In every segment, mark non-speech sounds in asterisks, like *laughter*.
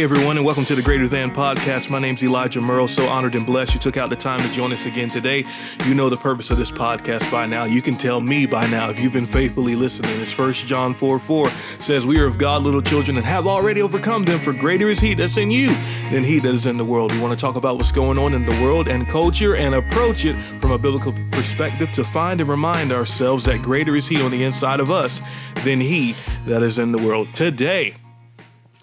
Hey everyone, and welcome to the Greater Than Podcast. My name's Elijah Merle. So honored and blessed you took out the time to join us again today. You know the purpose of this podcast by now. You can tell me by now if you've been faithfully listening. It's First John 4 4 says, We are of God, little children, and have already overcome them, for greater is He that's in you than He that is in the world. We want to talk about what's going on in the world and culture and approach it from a biblical perspective to find and remind ourselves that greater is He on the inside of us than He that is in the world. Today,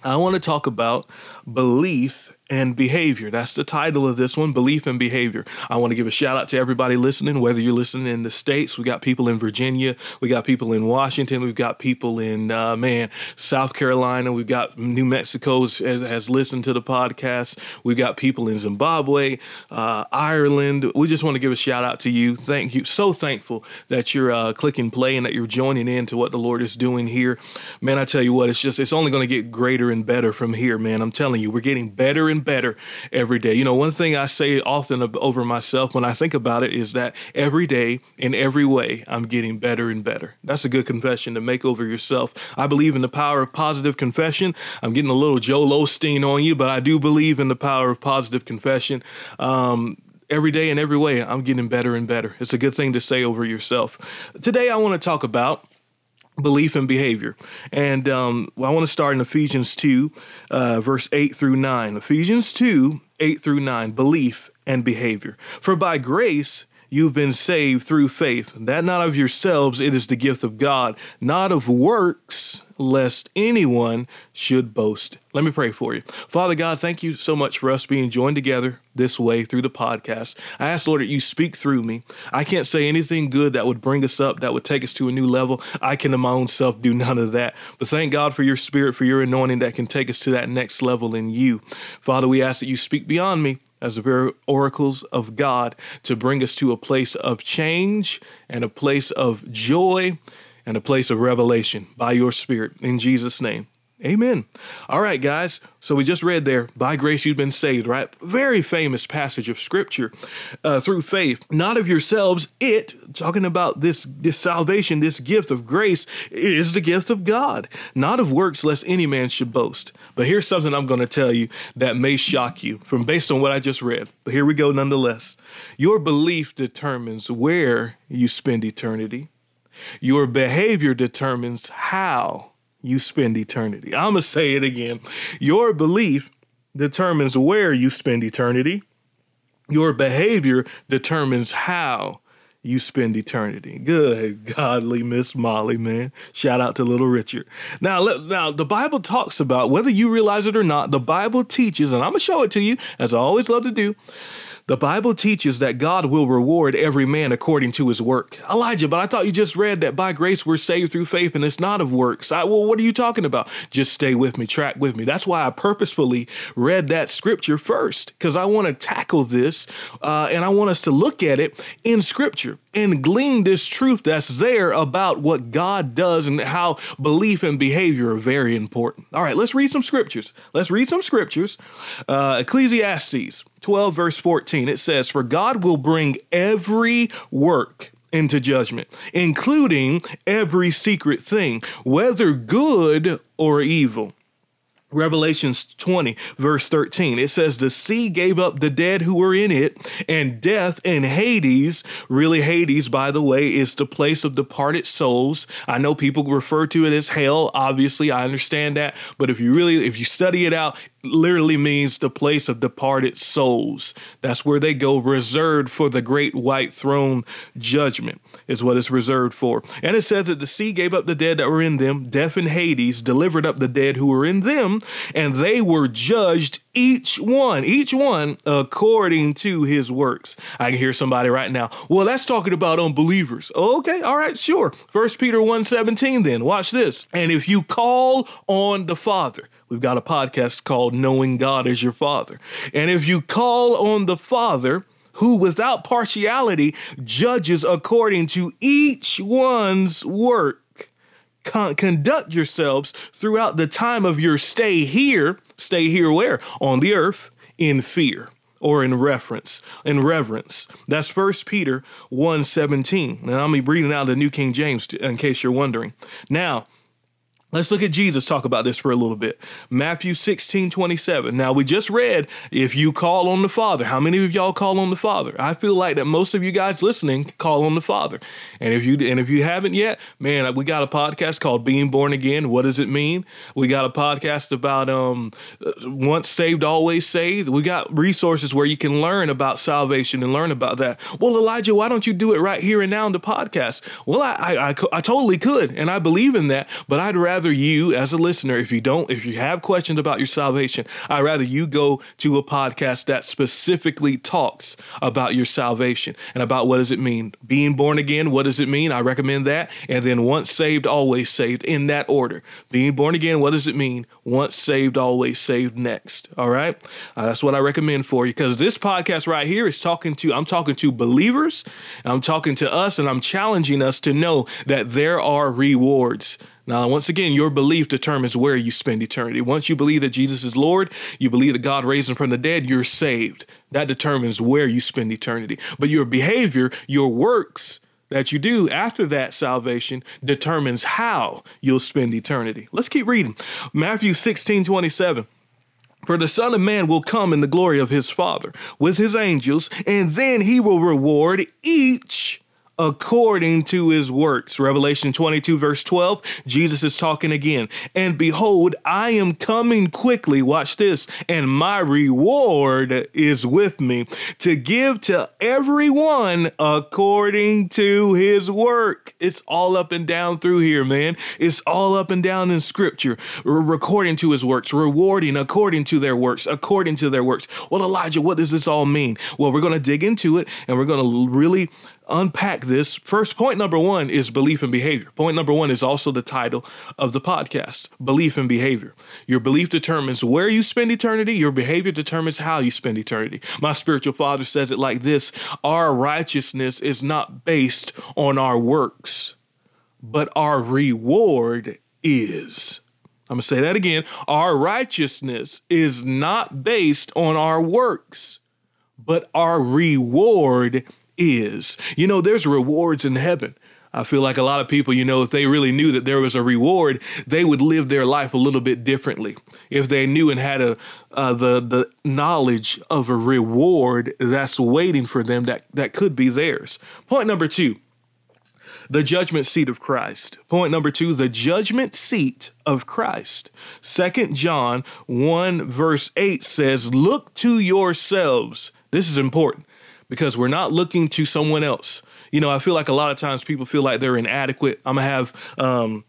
I want to talk about belief and behavior. That's the title of this one, Belief and Behavior. I want to give a shout out to everybody listening, whether you're listening in the States, we got people in Virginia, we got people in Washington, we've got people in, uh, man, South Carolina, we've got New Mexico has, has, listened to the podcast, we've got people in Zimbabwe, uh, Ireland. We just want to give a shout out to you. Thank you. So thankful that you're uh, clicking play and that you're joining in to what the Lord is doing here. Man, I tell you what, it's just, it's only going to get greater and better from here, man. I'm telling you, we're getting better and and better every day. You know, one thing I say often over myself when I think about it is that every day, in every way, I'm getting better and better. That's a good confession to make over yourself. I believe in the power of positive confession. I'm getting a little Joel Osteen on you, but I do believe in the power of positive confession. Um, every day in every way, I'm getting better and better. It's a good thing to say over yourself. Today, I want to talk about belief and behavior. And um, well, I want to start in Ephesians 2, uh, verse 8 through 9. Ephesians 2, 8 through 9, belief and behavior. For by grace, you've been saved through faith, that not of yourselves, it is the gift of God, not of works, lest anyone should boast. Let me pray for you. Father God, thank you so much for us being joined together this way through the podcast. I ask, Lord, that you speak through me. I can't say anything good that would bring us up, that would take us to a new level. I can, in my own self, do none of that. But thank God for your spirit, for your anointing that can take us to that next level in you. Father, we ask that you speak beyond me as the oracles of God to bring us to a place of change and a place of joy and a place of revelation by your Spirit. In Jesus' name. Amen. All right, guys. So we just read there, by grace you've been saved, right? Very famous passage of scripture uh, through faith, not of yourselves. It, talking about this, this salvation, this gift of grace, is the gift of God, not of works, lest any man should boast. But here's something I'm going to tell you that may shock you from based on what I just read. But here we go nonetheless. Your belief determines where you spend eternity. Your behavior determines how you spend eternity. I'm going to say it again. Your belief determines where you spend eternity. Your behavior determines how you spend eternity. Good godly Miss Molly, man. Shout out to little Richard. Now, let, now the Bible talks about whether you realize it or not, the Bible teaches, and I'm going to show it to you as I always love to do. The Bible teaches that God will reward every man according to his work. Elijah, but I thought you just read that by grace we're saved through faith and it's not of works. I, well, what are you talking about? Just stay with me, track with me. That's why I purposefully read that scripture first, because I want to tackle this uh, and I want us to look at it in scripture and glean this truth that's there about what God does and how belief and behavior are very important. All right, let's read some scriptures. Let's read some scriptures. Uh, Ecclesiastes 12, verse 14, it says, For God will bring every work into judgment, including every secret thing, whether good or evil. Revelations 20, verse 13, it says, The sea gave up the dead who were in it, and death and Hades, really, Hades, by the way, is the place of departed souls. I know people refer to it as hell. Obviously, I understand that. But if you really, if you study it out, literally means the place of departed souls. That's where they go, reserved for the great white throne judgment, is what it's reserved for. And it says that the sea gave up the dead that were in them, death and Hades delivered up the dead who were in them, and they were judged each one, each one according to his works. I can hear somebody right now. Well, that's talking about unbelievers. Okay, all right, sure. First Peter 1:17 then. Watch this. And if you call on the Father, We've got a podcast called Knowing God as Your Father. And if you call on the Father, who without partiality judges according to each one's work, con- conduct yourselves throughout the time of your stay here. Stay here where? On the earth in fear or in reference in reverence that's first peter 1 17 and i'm reading out the new king james in case you're wondering now Let's look at Jesus talk about this for a little bit. Matthew 16, 27. Now, we just read, if you call on the Father, how many of y'all call on the Father? I feel like that most of you guys listening call on the Father. And if you and if you haven't yet, man, we got a podcast called Being Born Again. What does it mean? We got a podcast about um once saved, always saved. We got resources where you can learn about salvation and learn about that. Well, Elijah, why don't you do it right here and now in the podcast? Well, I I, I, I totally could, and I believe in that, but I'd rather rather you, as a listener, if you don't, if you have questions about your salvation, I'd rather you go to a podcast that specifically talks about your salvation and about what does it mean. Being born again, what does it mean? I recommend that. And then once saved, always saved in that order. Being born again, what does it mean? Once saved, always saved next. All right. Uh, that's what I recommend for you because this podcast right here is talking to, I'm talking to believers, I'm talking to us, and I'm challenging us to know that there are rewards now, once again, your belief determines where you spend eternity. Once you believe that Jesus is Lord, you believe that God raised him from the dead, you're saved. That determines where you spend eternity. But your behavior, your works, that you do after that salvation determines how you'll spend eternity. Let's keep reading. Matthew 16 27. For the Son of Man will come in the glory of his Father with his angels, and then he will reward each according to his works. Revelation 22, verse 12, Jesus is talking again. And behold, I am coming quickly. Watch this. And my reward is with me to give to everyone according to his work. It's all up and down through here, man. It's all up and down in scripture, according to his works, rewarding according to their works, according to their works. Well, Elijah, what does this all mean? Well, we're going to dig into it and we're going to really unpack this. First, point number one is belief and behavior. Point number one is also the title of the podcast belief and behavior. Your belief determines where you spend eternity, your behavior determines how you spend eternity. My spiritual father says it like this Our righteousness is not based on our works, but our reward is. I'm going to say that again. Our righteousness is not based on our works, but our reward is. You know, there's rewards in heaven. I feel like a lot of people, you know, if they really knew that there was a reward, they would live their life a little bit differently. If they knew and had a uh, the the knowledge of a reward that's waiting for them that that could be theirs. Point number two, the judgment seat of Christ. Point number two, the judgment seat of Christ. Second John 1 verse 8 says, Look to yourselves. This is important because we're not looking to someone else. You know, I feel like a lot of times people feel like they're inadequate. I'm gonna have um,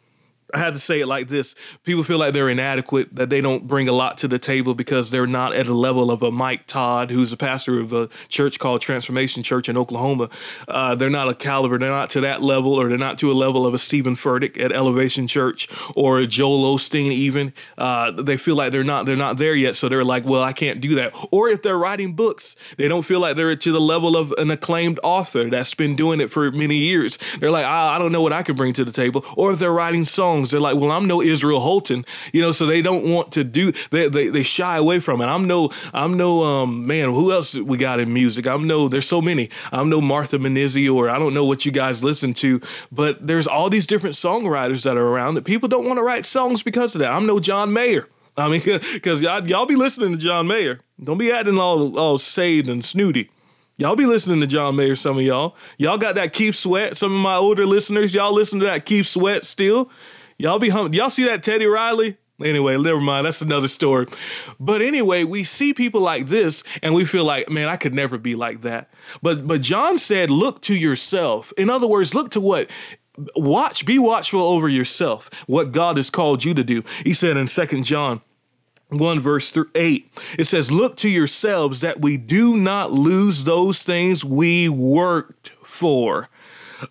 I had to say it like this. People feel like they're inadequate, that they don't bring a lot to the table because they're not at a level of a Mike Todd, who's a pastor of a church called Transformation Church in Oklahoma. Uh, they're not a caliber, they're not to that level, or they're not to a level of a Steven Furtick at Elevation Church or Joel Osteen even. Uh, they feel like they're not they're not there yet, so they're like, well, I can't do that. Or if they're writing books, they don't feel like they're to the level of an acclaimed author that's been doing it for many years. They're like, I, I don't know what I can bring to the table. Or if they're writing songs songs. They're like, well, I'm no Israel Houghton, you know, so they don't want to do. They they, they shy away from it. I'm no I'm no um man. Who else we got in music? I'm no. There's so many. I'm no Martha Munizzi, or I don't know what you guys listen to, but there's all these different songwriters that are around that people don't want to write songs because of that. I'm no John Mayer. I mean, *laughs* because y'all, y'all be listening to John Mayer. Don't be acting all all saved and snooty. Y'all be listening to John Mayer, some of y'all. Y'all got that Keith Sweat. Some of my older listeners, y'all listen to that Keith Sweat still. Y'all be hum- y'all see that Teddy Riley? Anyway, never mind. That's another story. But anyway, we see people like this and we feel like, man, I could never be like that. But but John said, look to yourself. In other words, look to what watch, be watchful over yourself, what God has called you to do. He said in Second John 1 verse 8 it says look to yourselves that we do not lose those things we worked for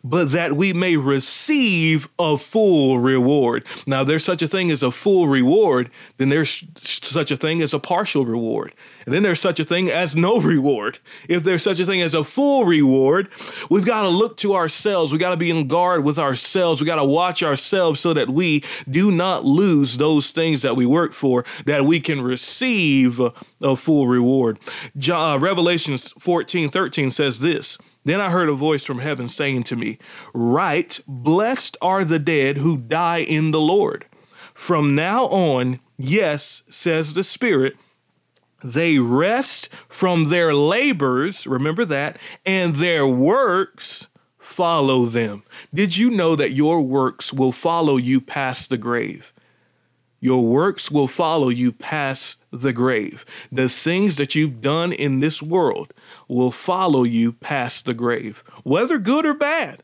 but that we may receive a full reward. Now, there's such a thing as a full reward, then there's such a thing as a partial reward. And then there's such a thing as no reward. If there's such a thing as a full reward, we've got to look to ourselves. We got to be in guard with ourselves. We got to watch ourselves so that we do not lose those things that we work for, that we can receive a full reward. John, uh, Revelations 14 13 says this. Then I heard a voice from heaven saying to me, Write, blessed are the dead who die in the Lord From now on, yes, says the Spirit, they rest from their labors, remember that, and their works follow them. Did you know that your works will follow you past the grave? Your works will follow you past the grave. The things that you've done in this world will follow you past the grave, whether good or bad.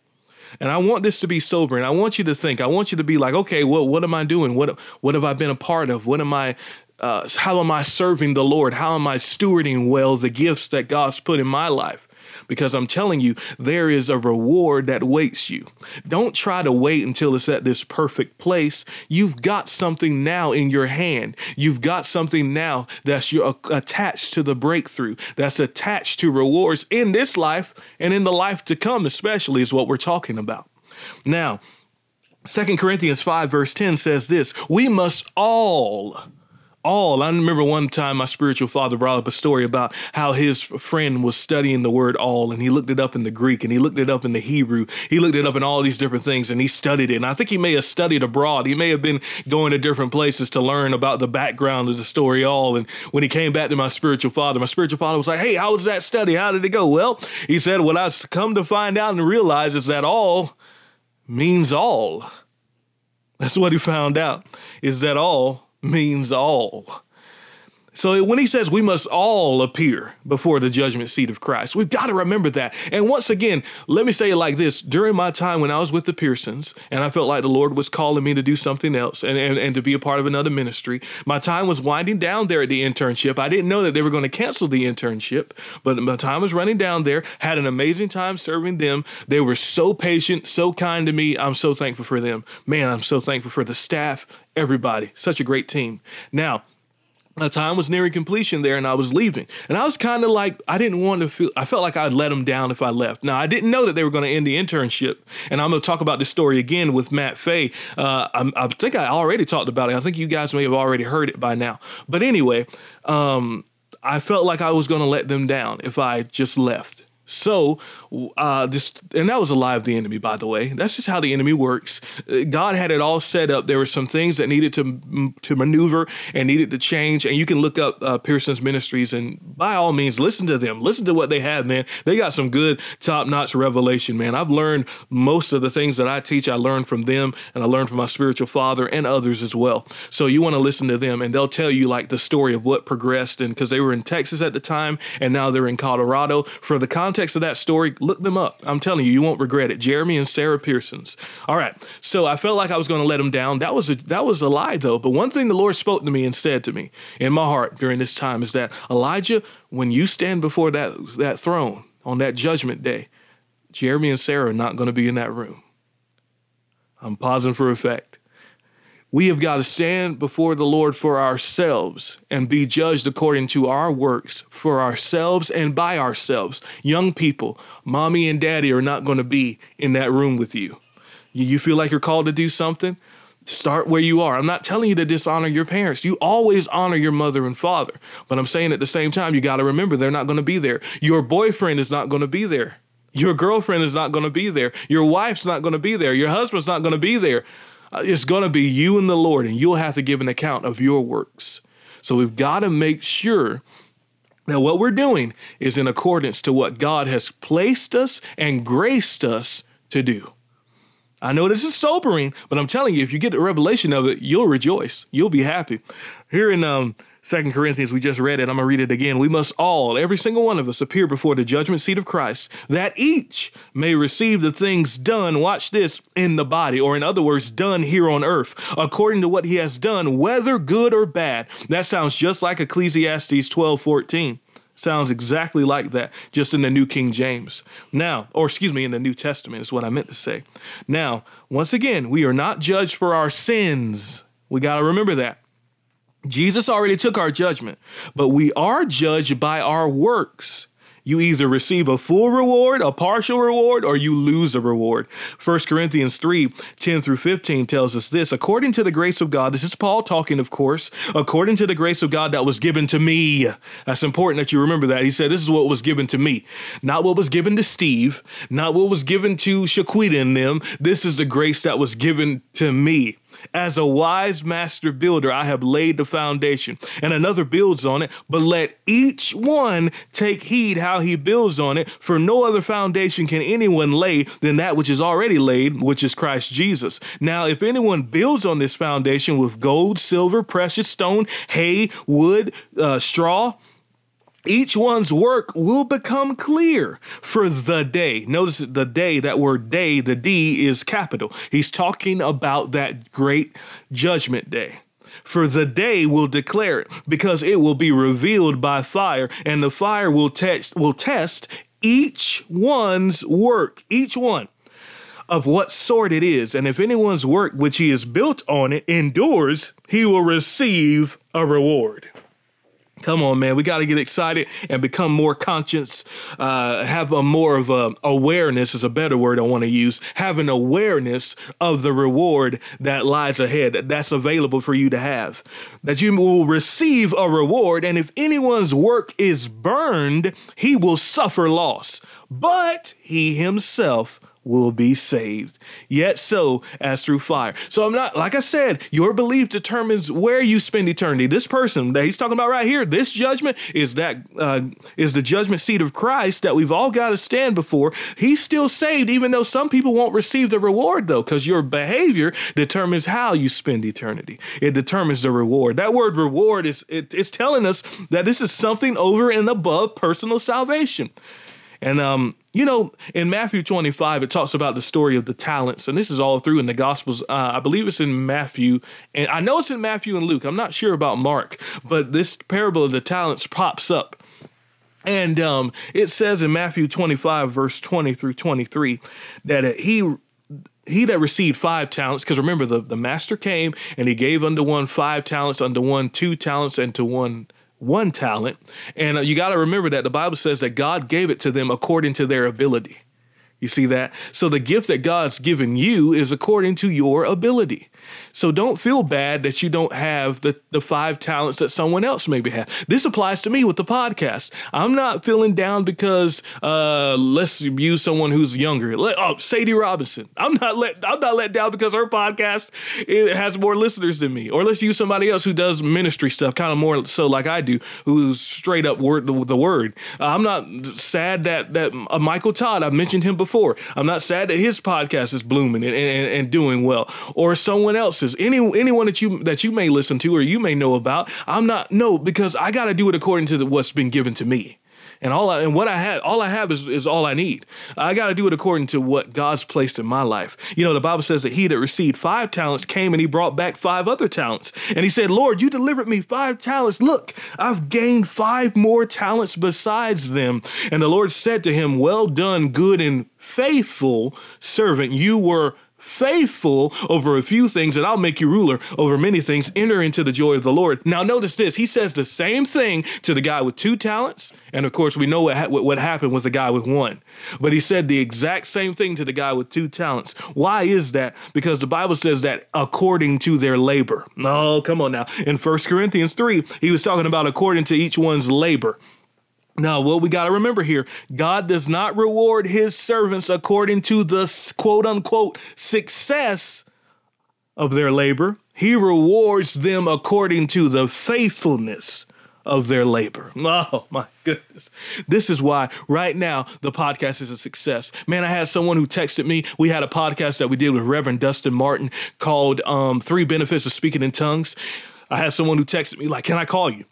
And I want this to be sobering. I want you to think. I want you to be like, okay, well, what am I doing? What what have I been a part of? What am I uh, how am I serving the Lord? How am I stewarding well the gifts that God's put in my life? Because I'm telling you, there is a reward that waits you. Don't try to wait until it's at this perfect place. You've got something now in your hand. You've got something now that's you're attached to the breakthrough, that's attached to rewards in this life and in the life to come, especially, is what we're talking about. Now, Second Corinthians 5, verse 10 says this We must all all. I remember one time my spiritual father brought up a story about how his friend was studying the word all and he looked it up in the Greek and he looked it up in the Hebrew. He looked it up in all these different things and he studied it. And I think he may have studied abroad. He may have been going to different places to learn about the background of the story all. And when he came back to my spiritual father, my spiritual father was like, Hey, how was that study? How did it go? Well, he said, What I've come to find out and realize is that all means all. That's what he found out is that all means all. So when he says we must all appear before the judgment seat of Christ, we've got to remember that. And once again, let me say it like this. During my time when I was with the Pearsons and I felt like the Lord was calling me to do something else and, and, and to be a part of another ministry, my time was winding down there at the internship. I didn't know that they were going to cancel the internship, but my time was running down there, had an amazing time serving them. They were so patient, so kind to me. I'm so thankful for them. Man, I'm so thankful for the staff everybody. Such a great team. Now, my time was nearing completion there and I was leaving. And I was kind of like, I didn't want to feel, I felt like I'd let them down if I left. Now, I didn't know that they were going to end the internship. And I'm going to talk about this story again with Matt Fay. Uh, I, think I already talked about it. I think you guys may have already heard it by now. But anyway, um, I felt like I was going to let them down if I just left. So, uh, this, and that was a lie of the enemy, by the way. That's just how the enemy works. God had it all set up. There were some things that needed to to maneuver and needed to change. And you can look up uh, Pearson's Ministries and by all means listen to them. Listen to what they have, man. They got some good, top notch revelation, man. I've learned most of the things that I teach. I learned from them, and I learned from my spiritual father and others as well. So you want to listen to them, and they'll tell you like the story of what progressed, and because they were in Texas at the time, and now they're in Colorado. For the context context of that story, look them up. I'm telling you, you won't regret it. Jeremy and Sarah Pearsons. All right. So I felt like I was going to let them down. That was a that was a lie though. But one thing the Lord spoke to me and said to me in my heart during this time is that Elijah, when you stand before that that throne on that judgment day, Jeremy and Sarah are not going to be in that room. I'm pausing for effect. We have got to stand before the Lord for ourselves and be judged according to our works for ourselves and by ourselves. Young people, mommy and daddy are not going to be in that room with you. You feel like you're called to do something? Start where you are. I'm not telling you to dishonor your parents. You always honor your mother and father. But I'm saying at the same time, you got to remember they're not going to be there. Your boyfriend is not going to be there. Your girlfriend is not going to be there. Your wife's not going to be there. Your husband's not going to be there. Uh, it's going to be you and the Lord, and you'll have to give an account of your works. So we've got to make sure that what we're doing is in accordance to what God has placed us and graced us to do. I know this is sobering, but I'm telling you, if you get the revelation of it, you'll rejoice. You'll be happy. Here in um, Second Corinthians, we just read it. I'm to read it again. We must all, every single one of us, appear before the judgment seat of Christ, that each may receive the things done, watch this, in the body, or in other words, done here on earth, according to what he has done, whether good or bad. That sounds just like Ecclesiastes 12 14. Sounds exactly like that, just in the New King James. Now, or excuse me, in the New Testament is what I meant to say. Now, once again, we are not judged for our sins. We got to remember that. Jesus already took our judgment, but we are judged by our works. You either receive a full reward, a partial reward, or you lose a reward. 1 Corinthians 3 10 through 15 tells us this according to the grace of God, this is Paul talking, of course, according to the grace of God that was given to me. That's important that you remember that. He said, This is what was given to me, not what was given to Steve, not what was given to Shaquita and them. This is the grace that was given to me. As a wise master builder, I have laid the foundation, and another builds on it, but let each one take heed how he builds on it, for no other foundation can anyone lay than that which is already laid, which is Christ Jesus. Now, if anyone builds on this foundation with gold, silver, precious stone, hay, wood, uh, straw, each one's work will become clear for the day. Notice the day, that word day, the D is capital. He's talking about that great judgment day. For the day will declare it, because it will be revealed by fire, and the fire will test will test each one's work, each one of what sort it is. And if anyone's work which he has built on it endures, he will receive a reward. Come on, man. We got to get excited and become more conscious, uh, have a more of a awareness is a better word I want to use. Have an awareness of the reward that lies ahead, that's available for you to have. That you will receive a reward, and if anyone's work is burned, he will suffer loss. But he himself will be saved. Yet so as through fire. So I'm not, like I said, your belief determines where you spend eternity. This person that he's talking about right here, this judgment is that uh, is the judgment seat of Christ that we've all got to stand before. He's still saved, even though some people won't receive the reward though, because your behavior determines how you spend eternity. It determines the reward. That word reward is it, it's telling us that this is something over and above personal salvation. And um, you know, in Matthew 25, it talks about the story of the talents, and this is all through in the Gospels. Uh, I believe it's in Matthew, and I know it's in Matthew and Luke. I'm not sure about Mark, but this parable of the talents pops up. And um, it says in Matthew 25, verse 20 through 23, that he he that received five talents, because remember, the, the master came and he gave unto one five talents, unto one two talents, and to one one talent. And uh, you got to remember that the Bible says that God gave it to them according to their ability. You see that? So the gift that God's given you is according to your ability. So don't feel bad that you don't have the, the five talents that someone else maybe has. This applies to me with the podcast. I'm not feeling down because uh, let's use someone who's younger. Let, oh, Sadie Robertson. I'm not let I'm not let down because her podcast it has more listeners than me. Or let's use somebody else who does ministry stuff, kind of more so like I do, who's straight up word the, word. Uh, I'm not sad that that uh, Michael Todd. I've mentioned him before. I'm not sad that his podcast is blooming and, and, and doing well. Or someone else else's, any anyone that you that you may listen to or you may know about. I'm not no because I got to do it according to the, what's been given to me. And all I, and what I have, all I have is, is all I need. I got to do it according to what God's placed in my life. You know, the Bible says that he that received five talents came and he brought back five other talents. And he said, Lord, you delivered me five talents. Look, I've gained five more talents besides them. And the Lord said to him, Well done, good and faithful servant. You were faithful over a few things, and I'll make you ruler over many things. Enter into the joy of the Lord. Now, notice this. He says the same thing to the guy with two talents. And of course, we know what, ha- what happened with the guy with one. But he said the exact same thing to the guy with two talents. Why is that? Because the Bible says that according to their labor. No, come on now. In First Corinthians 3, he was talking about according to each one's labor. Now, what we got to remember here God does not reward his servants according to the quote unquote success of their labor. He rewards them according to the faithfulness of their labor. *laughs* Oh my goodness. This is why right now the podcast is a success. Man, I had someone who texted me. We had a podcast that we did with Reverend Dustin Martin called um, Three Benefits of Speaking in Tongues. I had someone who texted me, like, Can I call you?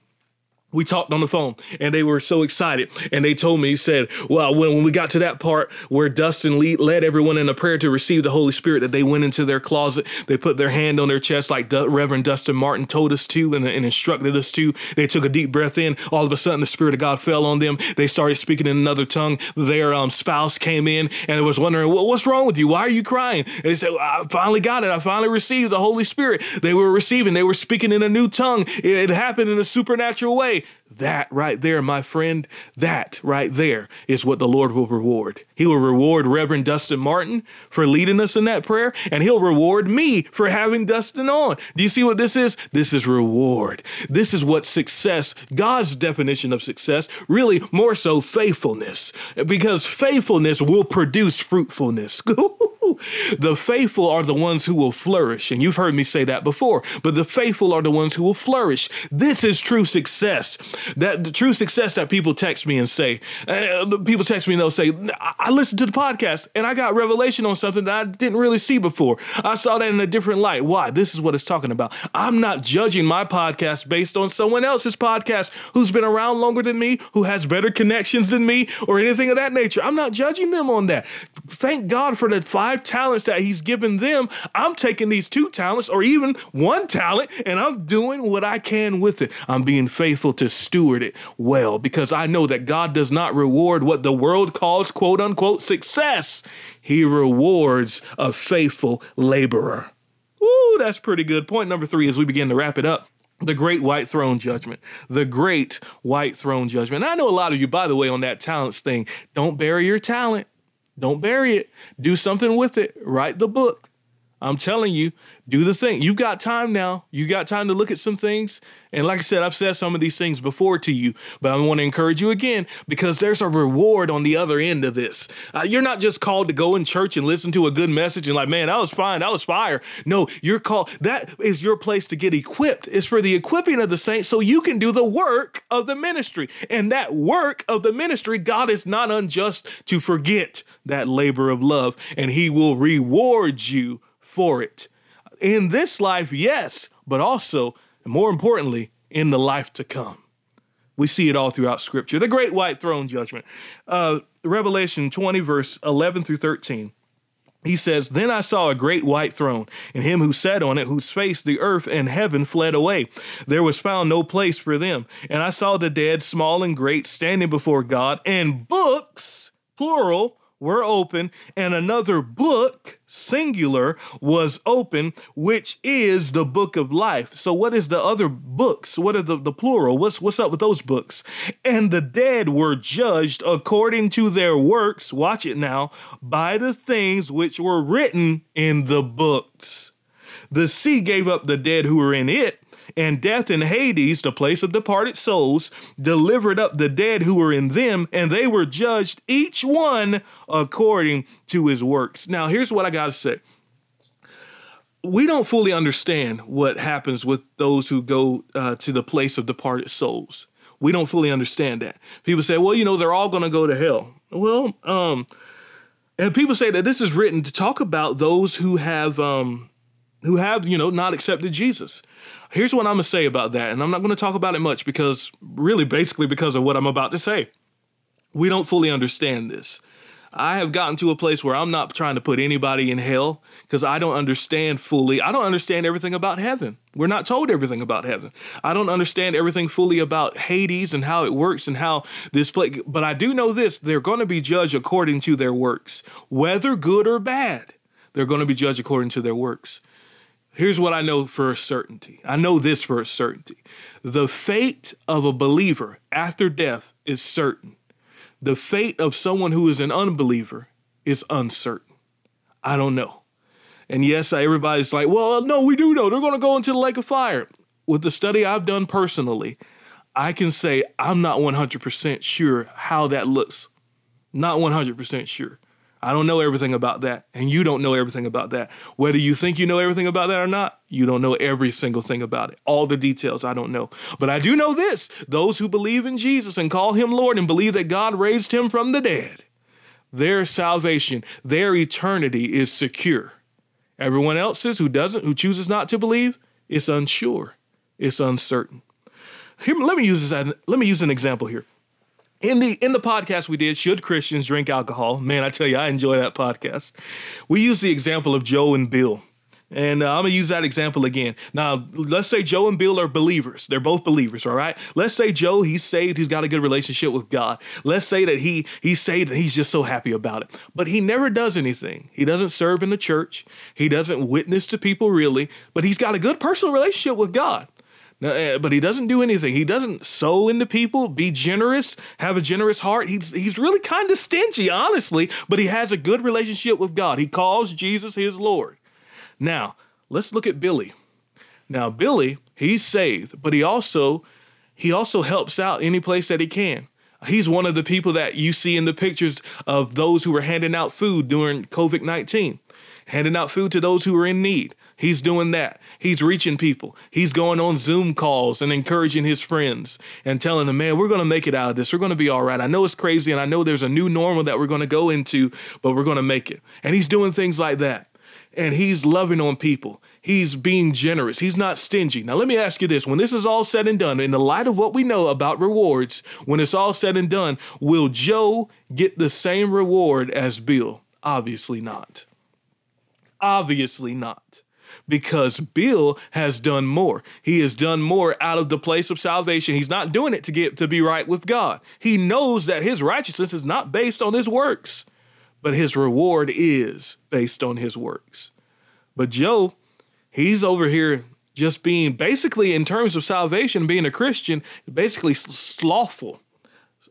We talked on the phone and they were so excited and they told me he said well when, when we got to that part where dustin lead, led everyone in a prayer to receive the holy spirit that they went into their closet they put their hand on their chest like D- reverend dustin martin told us to and, and, instructed us to. They took a deep breath in. All of a sudden the spirit of god fell on them. They started speaking in another tongue. Their um, spouse came in and was wondering well, what's wrong with you? Why are you crying? And they said i finally got it. I finally received the holy spirit. They were receiving. They were speaking in a new tongue. It, it happened in a supernatural way that right there, my friend, that right there is what the Lord will reward. He will reward Reverend Dustin Martin for leading us in that prayer, and he'll reward me for having Dustin on. Do you see what this is? This is reward. This is what success, God's definition of success, really more so faithfulness, because faithfulness will produce fruitfulness. *laughs* The faithful are the ones who will flourish. And you've heard me say that before, but the faithful are the ones who will flourish. This is true success. That the true success that people text me and say, uh, people text me and they'll say, I listened to the podcast and I got revelation on something that I didn't really see before. I saw that in a different light. Why? This is what it's talking about. I'm not judging my podcast based on someone else's podcast who's been around longer than me, who has better connections than me, or anything of that nature. I'm not judging them on that. Thank God for the five talents that He's given them. I'm taking these two talents or even one talent and I'm doing what I can with it. I'm being faithful to steward it well because I know that God does not reward what the world calls quote unquote success. He rewards a faithful laborer. Ooh, that's pretty good. Point number three as we begin to wrap it up the great white throne judgment. The great white throne judgment. And I know a lot of you, by the way, on that talents thing, don't bury your talent. Don't bury it. Do something with it. Write the book. I'm telling you, do the thing. You got time now. You got time to look at some things. And like I said, I've said some of these things before to you, but I want to encourage you again because there's a reward on the other end of this. Uh, you're not just called to go in church and listen to a good message and like, man, that was fine, that was fire. No, you're called. That is your place to get equipped. It's for the equipping of the saints so you can do the work of the ministry. And that work of the ministry, God is not unjust to forget that labor of love, and He will reward you for it. In this life, yes, but also, more importantly, in the life to come. We see it all throughout Scripture. The great white throne judgment. Uh, Revelation 20, verse 11 through 13. He says, Then I saw a great white throne, and him who sat on it, whose face the earth and heaven fled away. There was found no place for them. And I saw the dead, small and great, standing before God, and books, plural, were open, and another book, singular, was open, which is the book of life. So, what is the other books? What are the, the plural? What's what's up with those books? And the dead were judged according to their works. Watch it now, by the things which were written in the books. The sea gave up the dead who were in it and death and Hades, the place of departed souls, delivered up the dead who were in them, and they were judged each one according to his works. Now, here's what I got to say. We don't fully understand what happens with those who go uh, to the place of departed souls. We don't fully understand that. People say, well, you know, they're all going to go to hell. Well, um, and people say that this is written to talk about those who have um, who have you know not accepted Jesus. Here's what I'm gonna say about that, and I'm not gonna talk about it much because really basically because of what I'm about to say. We don't fully understand this. I have gotten to a place where I'm not trying to put anybody in hell because I don't understand fully. I don't understand everything about heaven. We're not told everything about heaven. I don't understand everything fully about Hades and how it works and how this place. But I do know this: they're going to be judged according to their works, whether good or bad. They're going to be judged according to their works. Here's what I know for a certainty. I know this for a certainty. The fate of a believer after death is certain. The fate of someone who is an unbeliever is uncertain. I don't know. And yes, everybody's like, well, no, we do know. They're going to go into the lake of fire. With the study I've done personally, I can say I'm not 100% sure how that looks. Not 100% sure. I don't know everything about that, and you don't know everything about that. Whether you think you know everything about that or not, you don't know every single thing about it. All the details I don't know. But I do know this those who believe in Jesus and call him Lord and believe that God raised him from the dead, their salvation, their eternity is secure. Everyone else's who doesn't, who chooses not to believe, it's unsure, it's uncertain. Here, let me use this. Let me use an example here in the in the podcast we did should christians drink alcohol? Man i tell you i enjoy that podcast. We use the example of joe and bill. And uh, i'm gonna use that example again. Now let's say joe and bill are believers. They're both believers all right? Let's say joe he's saved he's got a good relationship with god. Let's say that he he's saved and he's just so happy about it. But he never does anything. He doesn't serve in the church. He doesn't witness to people really. But he's got a good personal relationship with god Eh, but he doesn't do anything. He doesn't sow into people, be generous, have a generous heart. He's he's really kind of stingy, honestly, but he has a good relationship with God. He calls Jesus his Lord. Now, let's look at Billy. Now, Billy, he's saved, but he also he also helps out any place that he can. He's one of the people that you see in the pictures of those who were handing out food during COVID 19. handing out food to those who are in need. He's doing that. He's reaching people. He's going on Zoom calls and encouraging his friends and telling them, man, we're going to make it out of this. We're going to be all right. I know it's crazy and I know there's a new normal that we're going to go into, but we're going to make it. And he's doing things like that. And he's loving on people. He's being generous. He's not stingy. Now, let me ask you this when this is all said and done, in the light of what we know about rewards, when it's all said and done, will Joe get the same reward as Bill? Obviously not. Obviously not. Because Bill has done more. He has done more out of the place of salvation. He's not doing it to get to be right with God. He knows that his righteousness is not based on his works, but his reward is based on his works. But Joe, He's over here just being basically, in terms of salvation, being a Christian, basically slothful,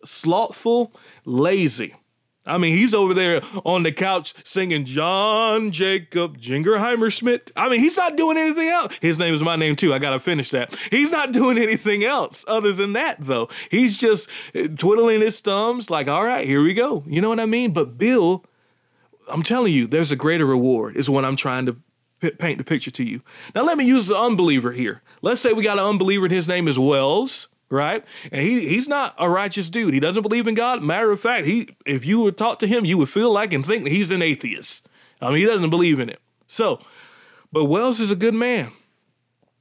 slothful, lazy. I mean, he's over there on the couch singing John Jacob Jingleheimer Schmidt. I mean, he's not doing anything else. His name is my name too. I got to finish that. He's not *laughs* doing anything else other than that, though. He's just uh, twiddling his thumbs, like, all right, here we go. You know what I mean? But Bill, I'm telling you, there's a greater reward, is what I'm trying to p- paint the picture to you. Now, let me use the unbeliever here. Let's say we got an unbeliever and his name is Wells, right? And he he's not a righteous dude. He doesn't believe in God. Matter of fact, he if you would talk to him, you would feel like and think that he's an atheist. I mean, he doesn't believe in it. So, but Wells is a good man.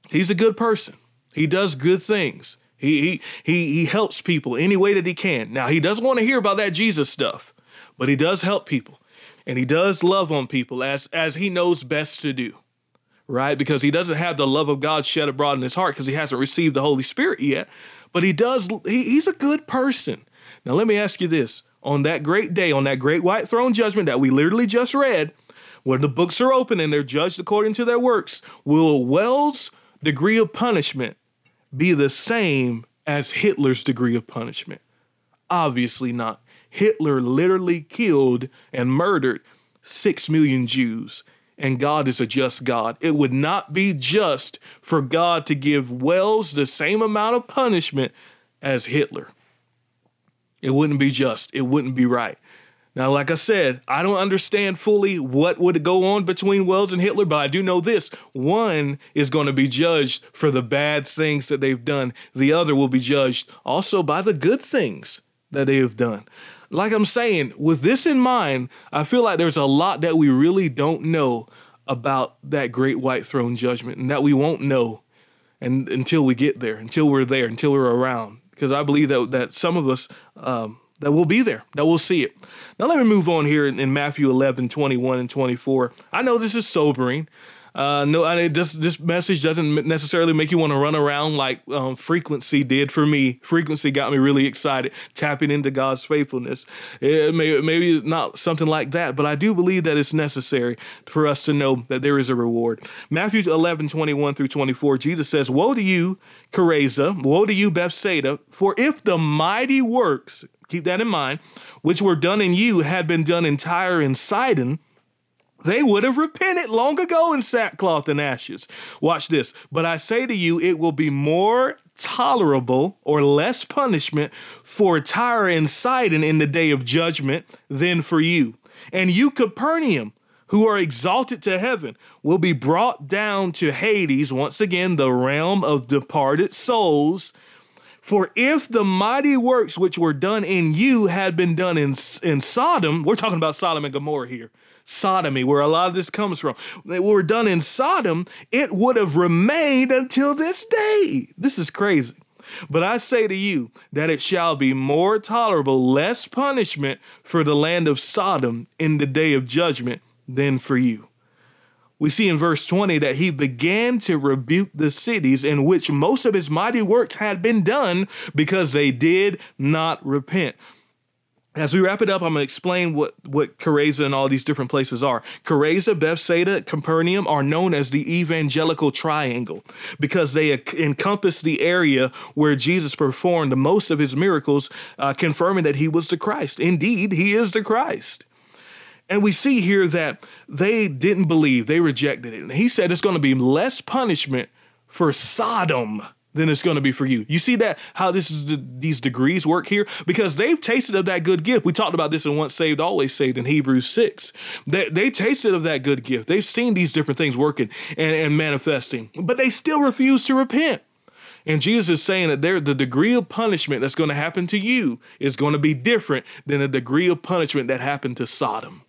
He's a good person. He does good things. He he he he helps people any way that he can. Now, he doesn't want to hear about that Jesus stuff, but he does help people and he does love on people as as he knows best to do right because he doesn't have the love of god shed abroad in his heart because he hasn't received the holy spirit yet but he does he, he's a good person. Now let me ask you this. On that great day on that great white throne judgment that we literally just read where the books are open and they're judged according to their works will wells degree of punishment be the same as hitler's degree of punishment? Obviously not. Hitler literally killed and murdered six million Jews, and God is a just God. It would not be just for God to give Wells the same amount of punishment as Hitler. It wouldn't be just, it wouldn't be right. Now, like I said, I don't understand fully what would go on between Wells and Hitler, but I do know this. One is going to be judged for the bad things that they've done, the other will be judged also by the good things that they have done like I'm saying, with this in mind, I feel like there's a lot that we really don't know about that great white throne judgment and that we won't know and until we get there, until we're there, until we're around. Because I believe that that some of us um, that will be there, that will see it. Now let me move on here in, in Matthew 11, 21 and 24. I know this is sobering. Uh, no, I mean, this this message doesn't necessarily make you want to run around like um, frequency did for me. Frequency got me really excited, tapping into God's faithfulness. It may, maybe not something like that, but I do believe that it's necessary for us to know that there is a reward. Matthew 11, 21 through 24, Jesus says, Woe to you, Chorazin, woe to you, Bethsaida, for if the mighty works, keep that in mind, which were done in you had been done in Tyre and Sidon, they would have repented long ago in sackcloth and ashes. Watch this. But I say to you, it will be more tolerable or less punishment for Tyre and Sidon in the day of judgment than for you. And you, Capernaum, who are exalted to heaven, will be brought down to Hades, once again, the realm of departed souls. For if the mighty works which were done in you had been done in, in Sodom, we're talking about Sodom and Gomorrah here sodomy, where a lot of this comes from, they were done in Sodom, it would have remained until this day. This is crazy. But I say to you that it shall be more tolerable, less punishment for the land of Sodom in the day of judgment than for you. We see in verse 20 that he began to rebuke the cities in which most of his mighty works had been done because they did not repent. As we wrap it up, I'm going to explain what, what Chorazin and all these different places are. Chorazin, Bethsaida, Capernaum are known as the evangelical triangle because they encompass the area where Jesus performed the most of his miracles, uh, confirming that he was the Christ. Indeed, he is the Christ. And we see here that they didn't believe, they rejected it. And he said it's going to be less punishment for Sodom than it's going to be for you. You see that how this is the, these degrees work here because they've tasted of that good gift. We talked about this in once saved always saved in Hebrews 6. They they tasted of that good gift. They've seen these different things working and, and manifesting, but they still refuse to repent. And Jesus is saying that there, the degree of punishment that's going to happen to you is going to be different than the degree of punishment that happened to Sodom.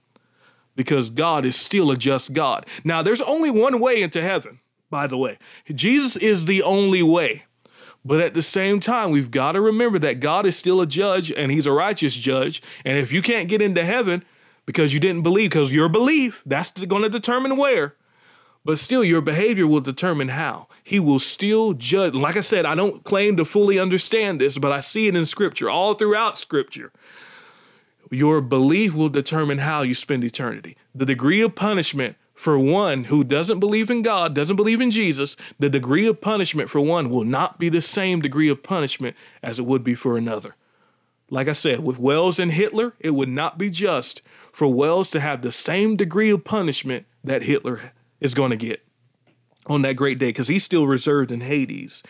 Because God is still a just God. Now, there's only one way into heaven by the way. Jesus is the only way. But at the same time, we've got to remember that God is still a judge and he's a righteous judge. And if you can't get into heaven because you didn't believe, because your belief, that's going to determine where. But still, your behavior will determine how. He will still judge. Like I said, I don't claim to fully understand this, but I see it in scripture, all throughout scripture. Your belief will determine how you spend eternity. The degree of punishment for one who doesn't believe in God, doesn't believe in Jesus, the degree of punishment for one will not be the same degree of punishment as it would be for another. Like I said, with Wells and Hitler, it would not be just for Wells to have the same degree of punishment that Hitler is going to get on that great day because he's still reserved in Hades.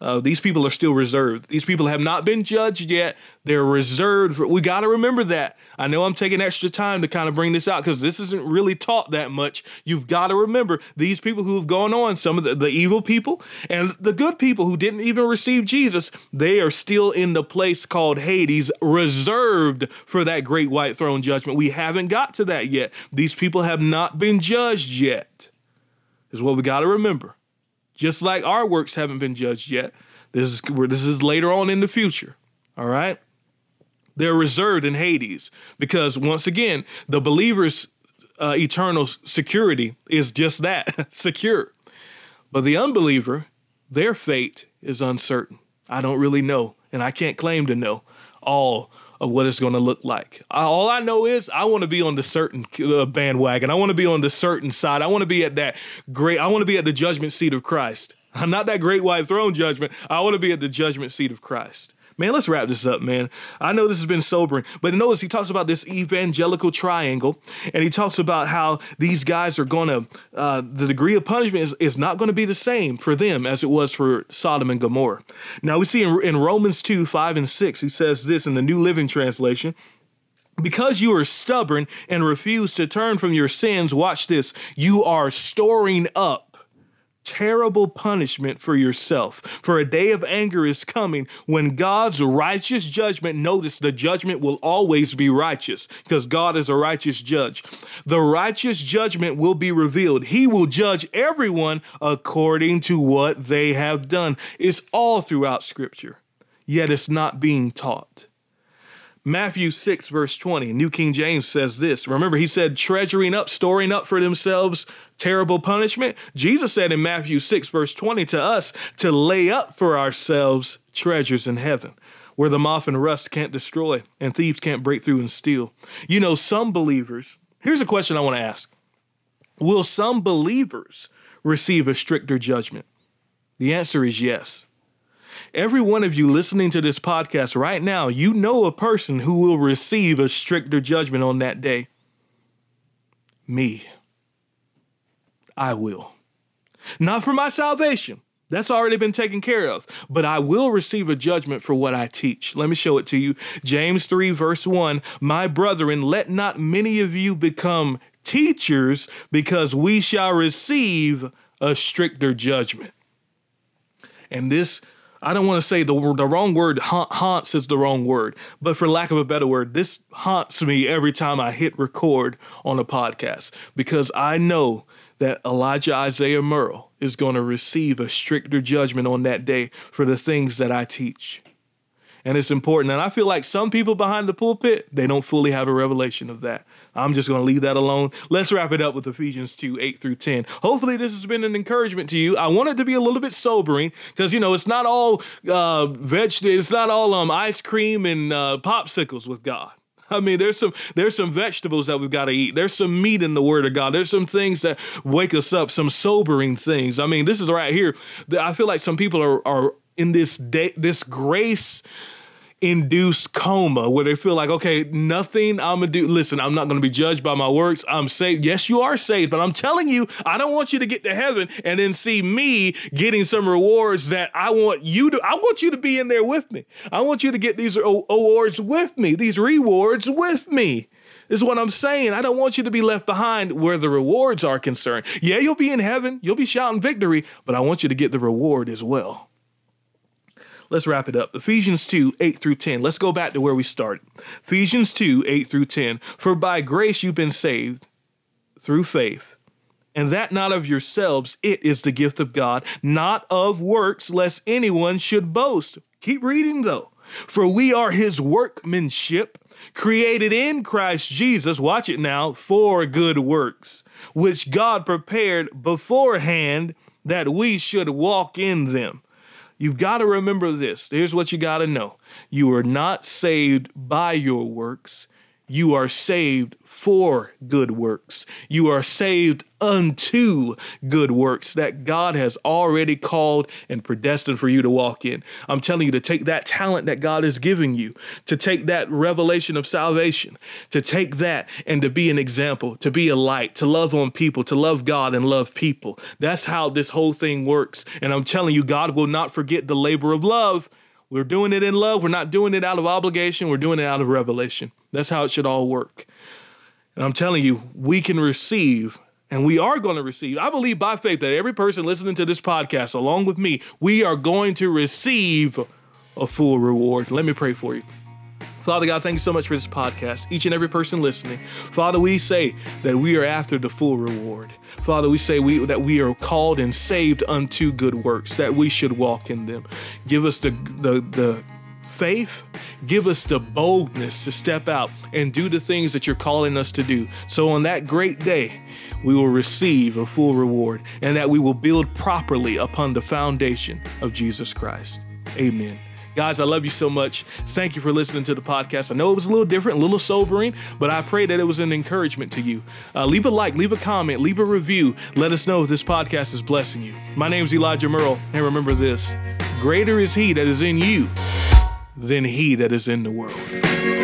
Uh, these people are still reserved. These people have not been judged yet. They're reserved. We got to remember that. I know I'm taking extra time to kind of bring this out because this isn't really taught that much. You've got to remember these people who have gone on, some of the, the evil people and the good people who didn't even receive Jesus, they are still in the place called Hades, reserved for that great white throne judgment. We haven't got to that yet. These people have not been judged yet, is what we got to remember just like our works haven't been judged yet. This is this is later on in the future. All right. They're reserved in Hades because once again, the believer's uh, eternal security is just that *laughs* secure. But the unbeliever, their fate is uncertain. I don't really know, and I can't claim to know all of what it's going to look like. All I know is I want to be on the certain uh, bandwagon. I want to be on the certain side. I want to be at that great, I want to be at the judgment seat of Christ. I'm not that great white throne judgment. I want to be at the judgment seat of Christ. Man, let's wrap this up, man. I know this has been sobering, but notice he talks about this evangelical triangle, and he talks about how these guys are going to, uh, the degree of punishment is, is not going to be the same for them as it was for Sodom and Gomorrah. Now, we see in, in Romans 2 5 and 6, he says this in the New Living Translation. Because you are stubborn and refuse to turn from your sins, watch this, you are storing up terrible punishment for yourself. For a day of anger is coming when God's righteous judgment, notice the judgment will always be righteous because God is a righteous judge. The righteous judgment will be revealed. He will judge everyone according to what they have done. It's all throughout Scripture, yet it's not being taught. Matthew 6, verse 20, New King James says this. Remember, he said, treasuring up, storing up for themselves terrible punishment. Jesus said in Matthew 6, verse 20 to us to lay up for ourselves treasures in heaven where the moth and rust can't destroy and thieves can't break through and steal. You know, some believers, here's a question I want to ask Will some believers receive a stricter judgment? The answer is yes. Every one of you listening to this podcast right now, you know a person who will receive a stricter judgment on that day. Me. I will. Not for my salvation. That's already been taken care of. But I will receive a judgment for what I teach. Let me show it to you. James 3, verse 1 My brethren, let not many of you become teachers, because we shall receive a stricter judgment. And this I don't want to say the the wrong word haunts is the wrong word, but for lack of a better word, this haunts me every time I hit record on a podcast because I know that Elijah Isaiah Murrell is going to receive a stricter judgment on that day for the things that I teach. And it's important. And I feel like some people behind the pulpit, they don't fully have a revelation of that. I'm just going to leave that alone. Let's wrap it up with Ephesians 2 8 through 10. Hopefully, this has been an encouragement to you. I want it to be a little bit sobering because, you know, it's not all uh, it's not all um, ice cream and uh, popsicles with God. I mean, there's some there's some vegetables that we've got to eat. There's some meat in the Word of God. There's some things that wake us up. Some sobering things. I mean, this is right here. I feel like some people are are in this day this grace induced coma where they feel like, okay, nothing I'm gonna do. Listen, I'm not gonna be judged by my works. I'm saved. Yes, you are saved, but I'm telling you, I don't want you to get to heaven and then see me getting some rewards that I want you to. I want you to be in there with me. I want you to get these awards with me, these rewards with me. Is what I'm saying. I don't want you to be left behind where the rewards are concerned. Yeah, you'll be in heaven, you'll be shouting victory, but I want you to get the reward as well. Let's wrap it up. Ephesians 2, 8 through 10. Let's go back to where we started. Ephesians 2, 8 through 10. For by grace you've been saved through faith, and that not of yourselves, it is the gift of God, not of works, lest anyone should boast. Keep reading though. For we are his workmanship, created in Christ Jesus, watch it now, for good works, which God prepared beforehand that we should walk in them. You've got to remember this. Here's what you got to know you are not saved by your works, you are saved for good works. You are saved unto good works that God has already called and predestined for you to walk in. I'm telling you to take that talent that God is giving you, to take that revelation of salvation, to take that and to be an example, to be a light, to love on people, to love God and love people. That's how this whole thing works. And I'm telling you, God will not forget the labor of love. We're doing it in love. We're not doing it out of obligation. We're doing it out of revelation. That's how it should all work. And I'm telling you, we can receive and we are going to receive. I believe by faith that every person listening to this podcast, along with me, we are going to receive a full reward. Let me pray for you. Father God, thank you so much for this podcast. Each and every person listening, Father, we say that we are after the full reward. Father, we say we, that we are called and saved unto good works, that we should walk in them. Give us the, the, the faith, give us the boldness to step out and do the things that you're calling us to do. So on that great day, we will receive a full reward and that we will build properly upon the foundation of Jesus Christ. Amen. Guys, I love you so much. Thank you for listening to the podcast. I know it was a little different, a little sobering, but I pray that it was an encouragement to you. Uh, leave a like, leave a comment, leave a review. Let us know if this podcast is blessing you. My name is Elijah Merle, and remember this greater is He that is in you than he that is in the world.